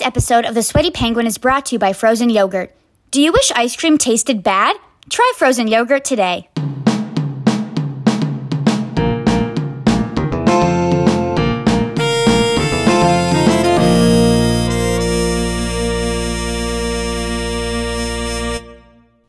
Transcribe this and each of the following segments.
This episode of The Sweaty Penguin is brought to you by Frozen Yogurt. Do you wish ice cream tasted bad? Try frozen yogurt today.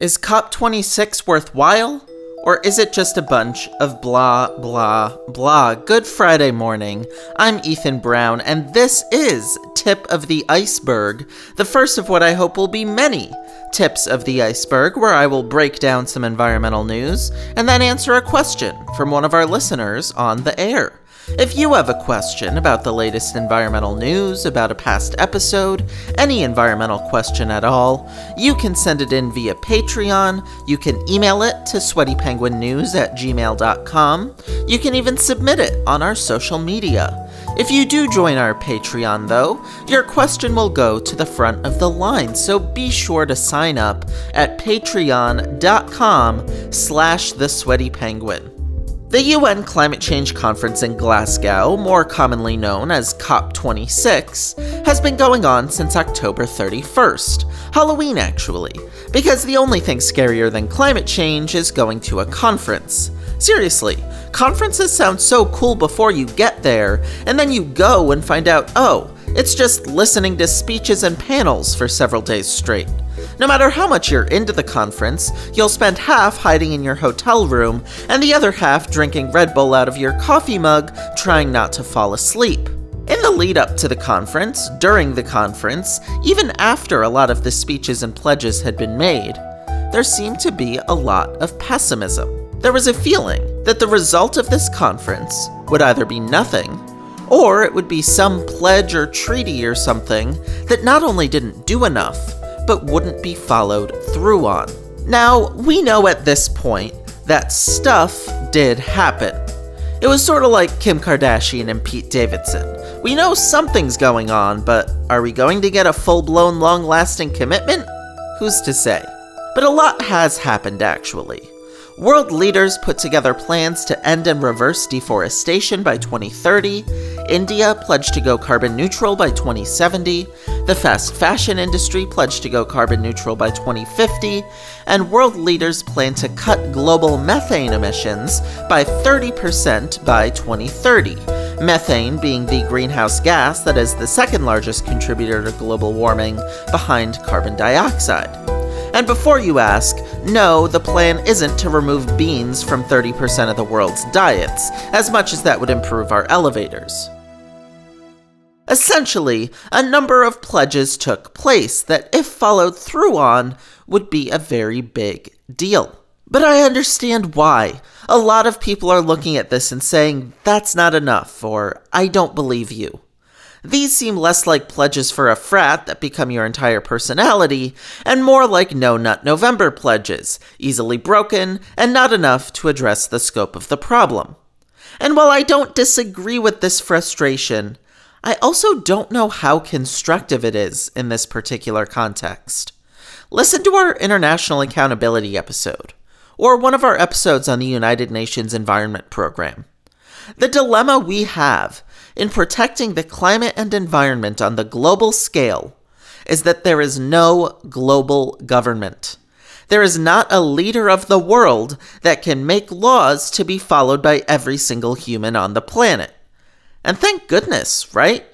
Is COP26 worthwhile? Or is it just a bunch of blah, blah, blah? Good Friday morning. I'm Ethan Brown, and this is Tip of the Iceberg, the first of what I hope will be many tips of the iceberg, where I will break down some environmental news and then answer a question from one of our listeners on the air. If you have a question about the latest environmental news, about a past episode, any environmental question at all, you can send it in via Patreon. You can email it to sweatypenguinnews at gmail.com. You can even submit it on our social media. If you do join our Patreon, though, your question will go to the front of the line, so be sure to sign up at patreon.com slash the sweaty penguin. The UN Climate Change Conference in Glasgow, more commonly known as COP26, has been going on since October 31st. Halloween, actually. Because the only thing scarier than climate change is going to a conference. Seriously, conferences sound so cool before you get there, and then you go and find out, oh, it's just listening to speeches and panels for several days straight. No matter how much you're into the conference, you'll spend half hiding in your hotel room and the other half drinking Red Bull out of your coffee mug, trying not to fall asleep. In the lead up to the conference, during the conference, even after a lot of the speeches and pledges had been made, there seemed to be a lot of pessimism. There was a feeling that the result of this conference would either be nothing, or it would be some pledge or treaty or something that not only didn't do enough, but wouldn't be followed through on. Now, we know at this point that stuff did happen. It was sort of like Kim Kardashian and Pete Davidson. We know something's going on, but are we going to get a full blown, long lasting commitment? Who's to say? But a lot has happened actually. World leaders put together plans to end and reverse deforestation by 2030. India pledged to go carbon neutral by 2070. The fast fashion industry pledged to go carbon neutral by 2050. And world leaders plan to cut global methane emissions by 30% by 2030. Methane being the greenhouse gas that is the second largest contributor to global warming behind carbon dioxide. And before you ask, no, the plan isn't to remove beans from 30% of the world's diets, as much as that would improve our elevators. Essentially, a number of pledges took place that, if followed through on, would be a very big deal. But I understand why. A lot of people are looking at this and saying, that's not enough, or I don't believe you. These seem less like pledges for a frat that become your entire personality, and more like No Nut November pledges, easily broken and not enough to address the scope of the problem. And while I don't disagree with this frustration, I also don't know how constructive it is in this particular context. Listen to our International Accountability episode, or one of our episodes on the United Nations Environment Program. The dilemma we have in protecting the climate and environment on the global scale is that there is no global government. There is not a leader of the world that can make laws to be followed by every single human on the planet. And thank goodness, right?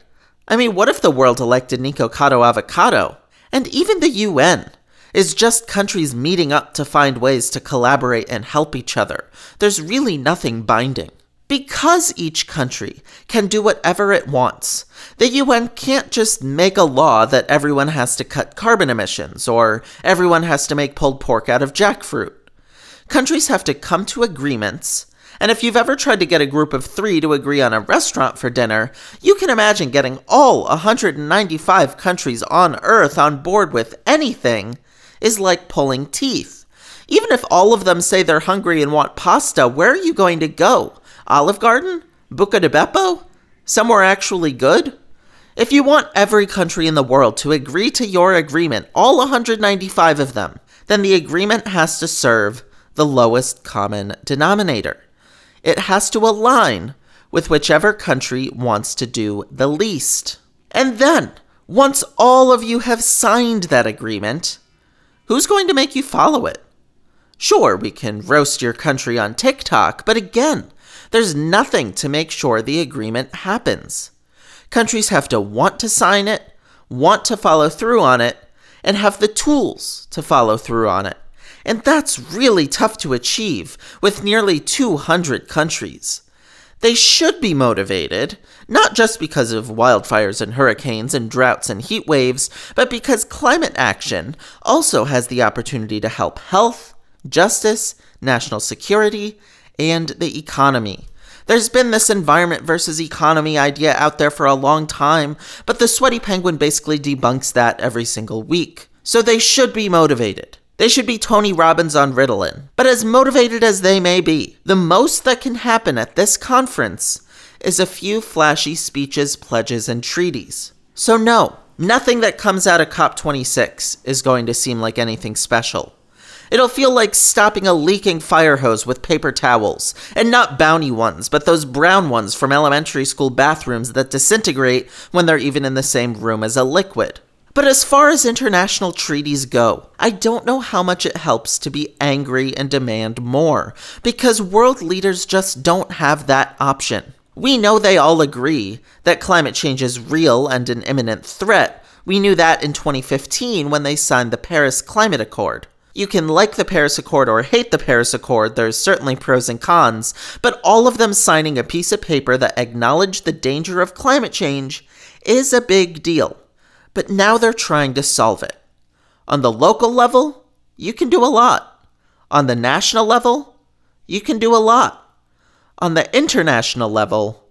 I mean, what if the world elected Nico Nikocado Avocado? And even the UN is just countries meeting up to find ways to collaborate and help each other. There's really nothing binding. Because each country can do whatever it wants, the UN can't just make a law that everyone has to cut carbon emissions or everyone has to make pulled pork out of jackfruit. Countries have to come to agreements, and if you've ever tried to get a group of three to agree on a restaurant for dinner, you can imagine getting all 195 countries on Earth on board with anything is like pulling teeth. Even if all of them say they're hungry and want pasta, where are you going to go? Olive Garden? Buca di Beppo? Somewhere actually good? If you want every country in the world to agree to your agreement, all 195 of them, then the agreement has to serve the lowest common denominator. It has to align with whichever country wants to do the least. And then, Once all of you have signed that agreement, who's going to make you follow it? Sure, we can roast your country on TikTok, but again, there's nothing to make sure the agreement happens. Countries have to want to sign it, want to follow through on it, and have the tools to follow through on it. And that's really tough to achieve with nearly 200 countries. They should be motivated, not just because of wildfires and hurricanes and droughts and heat waves, but because climate action also has the opportunity to help health, justice, national security, and the economy. There's been this environment versus economy idea out there for a long time, but the Sweaty Penguin basically debunks that every single week. So they should be motivated. They should be Tony Robbins on Ritalin. But as motivated as they may be, the most that can happen at this conference is a few flashy speeches, pledges, and treaties. So, no, nothing that comes out of COP26 is going to seem like anything special. It'll feel like stopping a leaking fire hose with paper towels, and not bounty ones, but those brown ones from elementary school bathrooms that disintegrate when they're even in the same room as a liquid. But as far as international treaties go, I don't know how much it helps to be angry and demand more, because world leaders just don't have that option. We know they all agree that climate change is real and an imminent threat. We knew that in 2015 when they signed the Paris Climate Accord. You can like the Paris Accord or hate the Paris Accord, there's certainly pros and cons, but all of them signing a piece of paper that acknowledged the danger of climate change is a big deal. But now they're trying to solve it. On the local level, you can do a lot. On the national level, you can do a lot. On the international level,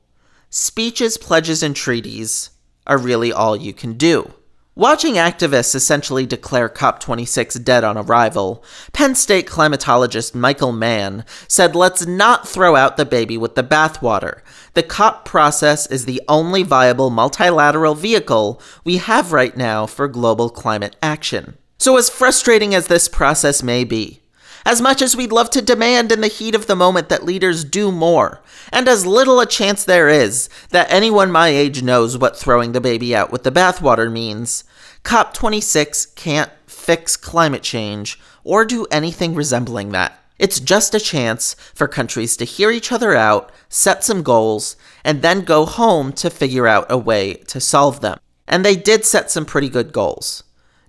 speeches, pledges, and treaties are really all you can do. Watching activists essentially declare COP26 dead on arrival, Penn State climatologist Michael Mann said, Let's not throw out the baby with the bathwater. The COP process is the only viable multilateral vehicle we have right now for global climate action. So, as frustrating as this process may be, as much as we'd love to demand in the heat of the moment that leaders do more, and as little a chance there is that anyone my age knows what throwing the baby out with the bathwater means, COP26 can't fix climate change or do anything resembling that. It's just a chance for countries to hear each other out, set some goals, and then go home to figure out a way to solve them. And they did set some pretty good goals.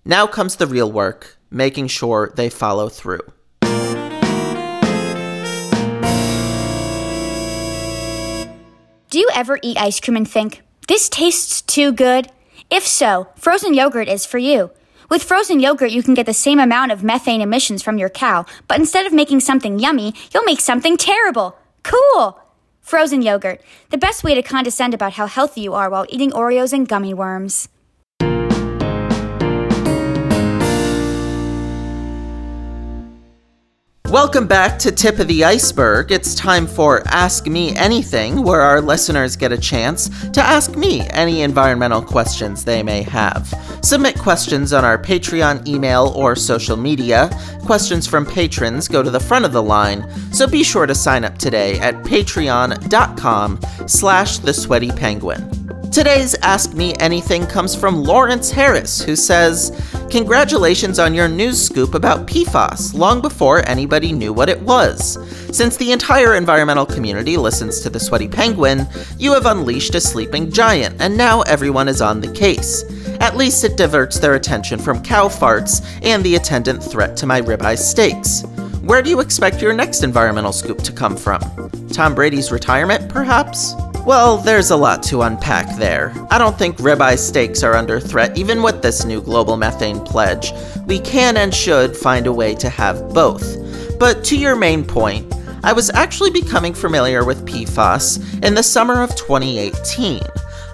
Now comes the real work, making sure they follow through. Do you ever eat ice cream and think, this tastes too good? If so, frozen yogurt is for you. With frozen yogurt, you can get the same amount of methane emissions from your cow, but instead of making something yummy, you'll make something terrible. Cool! Frozen yogurt, the best way to condescend about how healthy you are while eating Oreos and gummy worms. Welcome back to Tip of the Iceberg. It's time for Ask Me Anything, where our listeners get a chance to ask me any environmental questions they may have. Submit questions on our Patreon, email, or social media. Questions from patrons go to the front of the line, so be sure to sign up today at patreon.com slash the sweaty penguin. Today's Ask Me Anything comes from Lawrence Harris, who says, Congratulations on your news scoop about PFAS, long before anybody knew what it was. Since the entire environmental community listens to the Sweaty Penguin, you have unleashed a sleeping giant, and now everyone is on the case. At least it diverts their attention from cow farts and the attendant threat to my ribeye steaks. Where do you expect your next environmental scoop to come from? Tom Brady's retirement, perhaps? Well, there's a lot to unpack there. I don't think ribeye steaks are under threat even with this new global methane pledge. We can and should find a way to have both. But to your main point, I was actually becoming familiar with PFAS in the summer of 2018.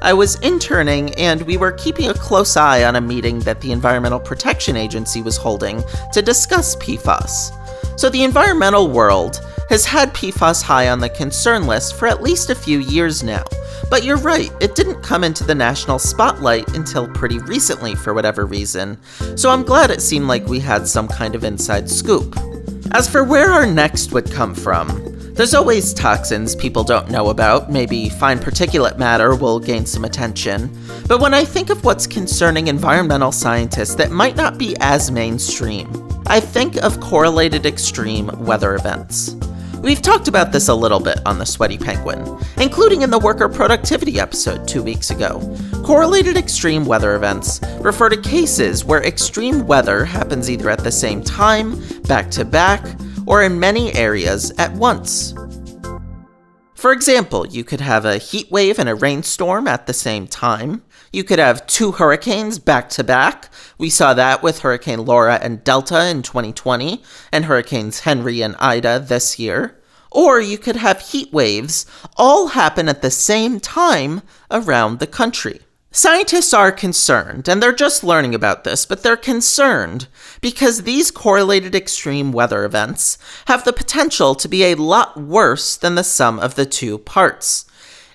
I was interning and we were keeping a close eye on a meeting that the Environmental Protection Agency was holding to discuss PFAS. So the environmental world has had PFAS high on the concern list for at least a few years now. But you're right, it didn't come into the national spotlight until pretty recently for whatever reason, so I'm glad it seemed like we had some kind of inside scoop. As for where our next would come from, There's always toxins people don't know about, maybe fine particulate matter will gain some attention. But when I think of what's concerning environmental scientists that might not be as mainstream, I think of correlated extreme weather events. We've talked about this a little bit on the Sweaty Penguin, including in the worker productivity episode two weeks ago. Correlated extreme weather events refer to cases where extreme weather happens either at the same time, back to back, or in many areas at once. For example, you could have a heat wave and a rainstorm at the same time. You could have two hurricanes back to back. We saw that with Hurricane Laura and Delta in 2020, and Hurricanes Henri and Ida this year. Or you could have heat waves all happen at the same time around the country. Scientists are concerned, and they're just learning about this, but they're concerned because these correlated extreme weather events have the potential to be a lot worse than the sum of the two parts.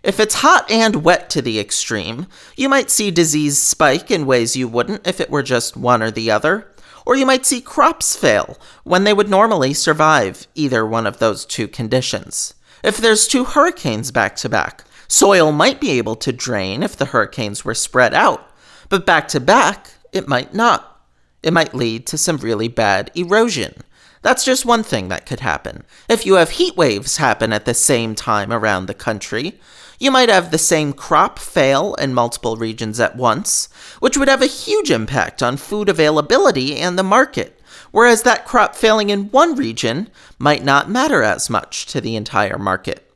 If it's hot and wet to the extreme, you might see disease spike in ways you wouldn't if it were just one or the other, or you might see crops fail when they would normally survive either one of those two conditions. If there's two hurricanes back to back, Soil might be able to drain if the hurricanes were spread out, but back to back, it might not. It might lead to some really bad erosion. That's just one thing that could happen. If you have heat waves happen at the same time around the country, you might have the same crop fail in multiple regions at once, which would have a huge impact on food availability and the market, whereas that crop failing in one region might not matter as much to the entire market.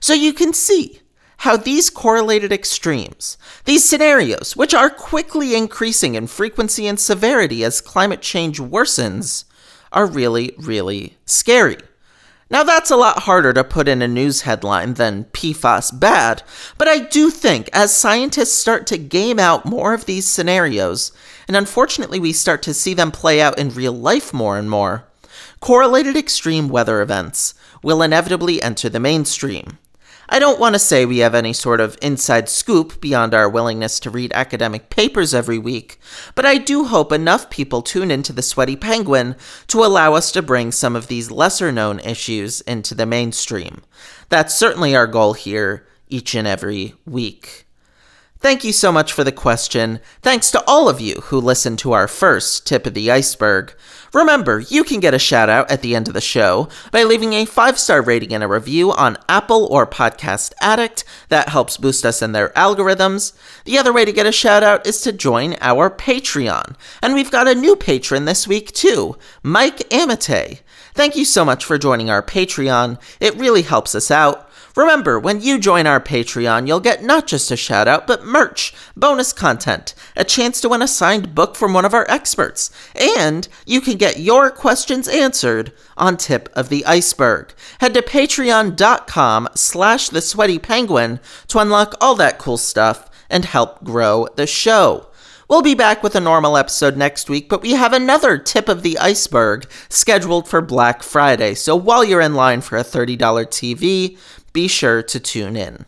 So you can see how these correlated extremes, these scenarios, which are quickly increasing in frequency and severity as climate change worsens, are really, really scary. Now, that's a lot harder to put in a news headline than PFAS bad, but I do think as scientists start to game out more of these scenarios, and unfortunately we start to see them play out in real life more and more, correlated extreme weather events will inevitably enter the mainstream. I don't want to say we have any sort of inside scoop beyond our willingness to read academic papers every week, but I do hope enough people tune into the Sweaty Penguin to allow us to bring some of these lesser known issues into the mainstream. That's certainly our goal here each and every week. Thank you so much for the question. Thanks to all of you who listened to our first tip of the iceberg. Remember, you can get a shout out at the end of the show by leaving a five star rating and a review on Apple or Podcast Addict. That helps boost us in their algorithms. The other way to get a shout out is to join our Patreon. And we've got a new patron this week, too Mike Amate. Thank you so much for joining our Patreon. It really helps us out. Remember, when you join our Patreon, you'll get not just a shout out, but merch, bonus content, a chance to win a signed book from one of our experts, and you can get your questions answered on Tip of the Iceberg. Head to patreon.com slash the sweaty penguin to unlock all that cool stuff and help grow the show. We'll be back with a normal episode next week, but we have another tip of the iceberg scheduled for Black Friday. So while you're in line for a $30 TV, be sure to tune in.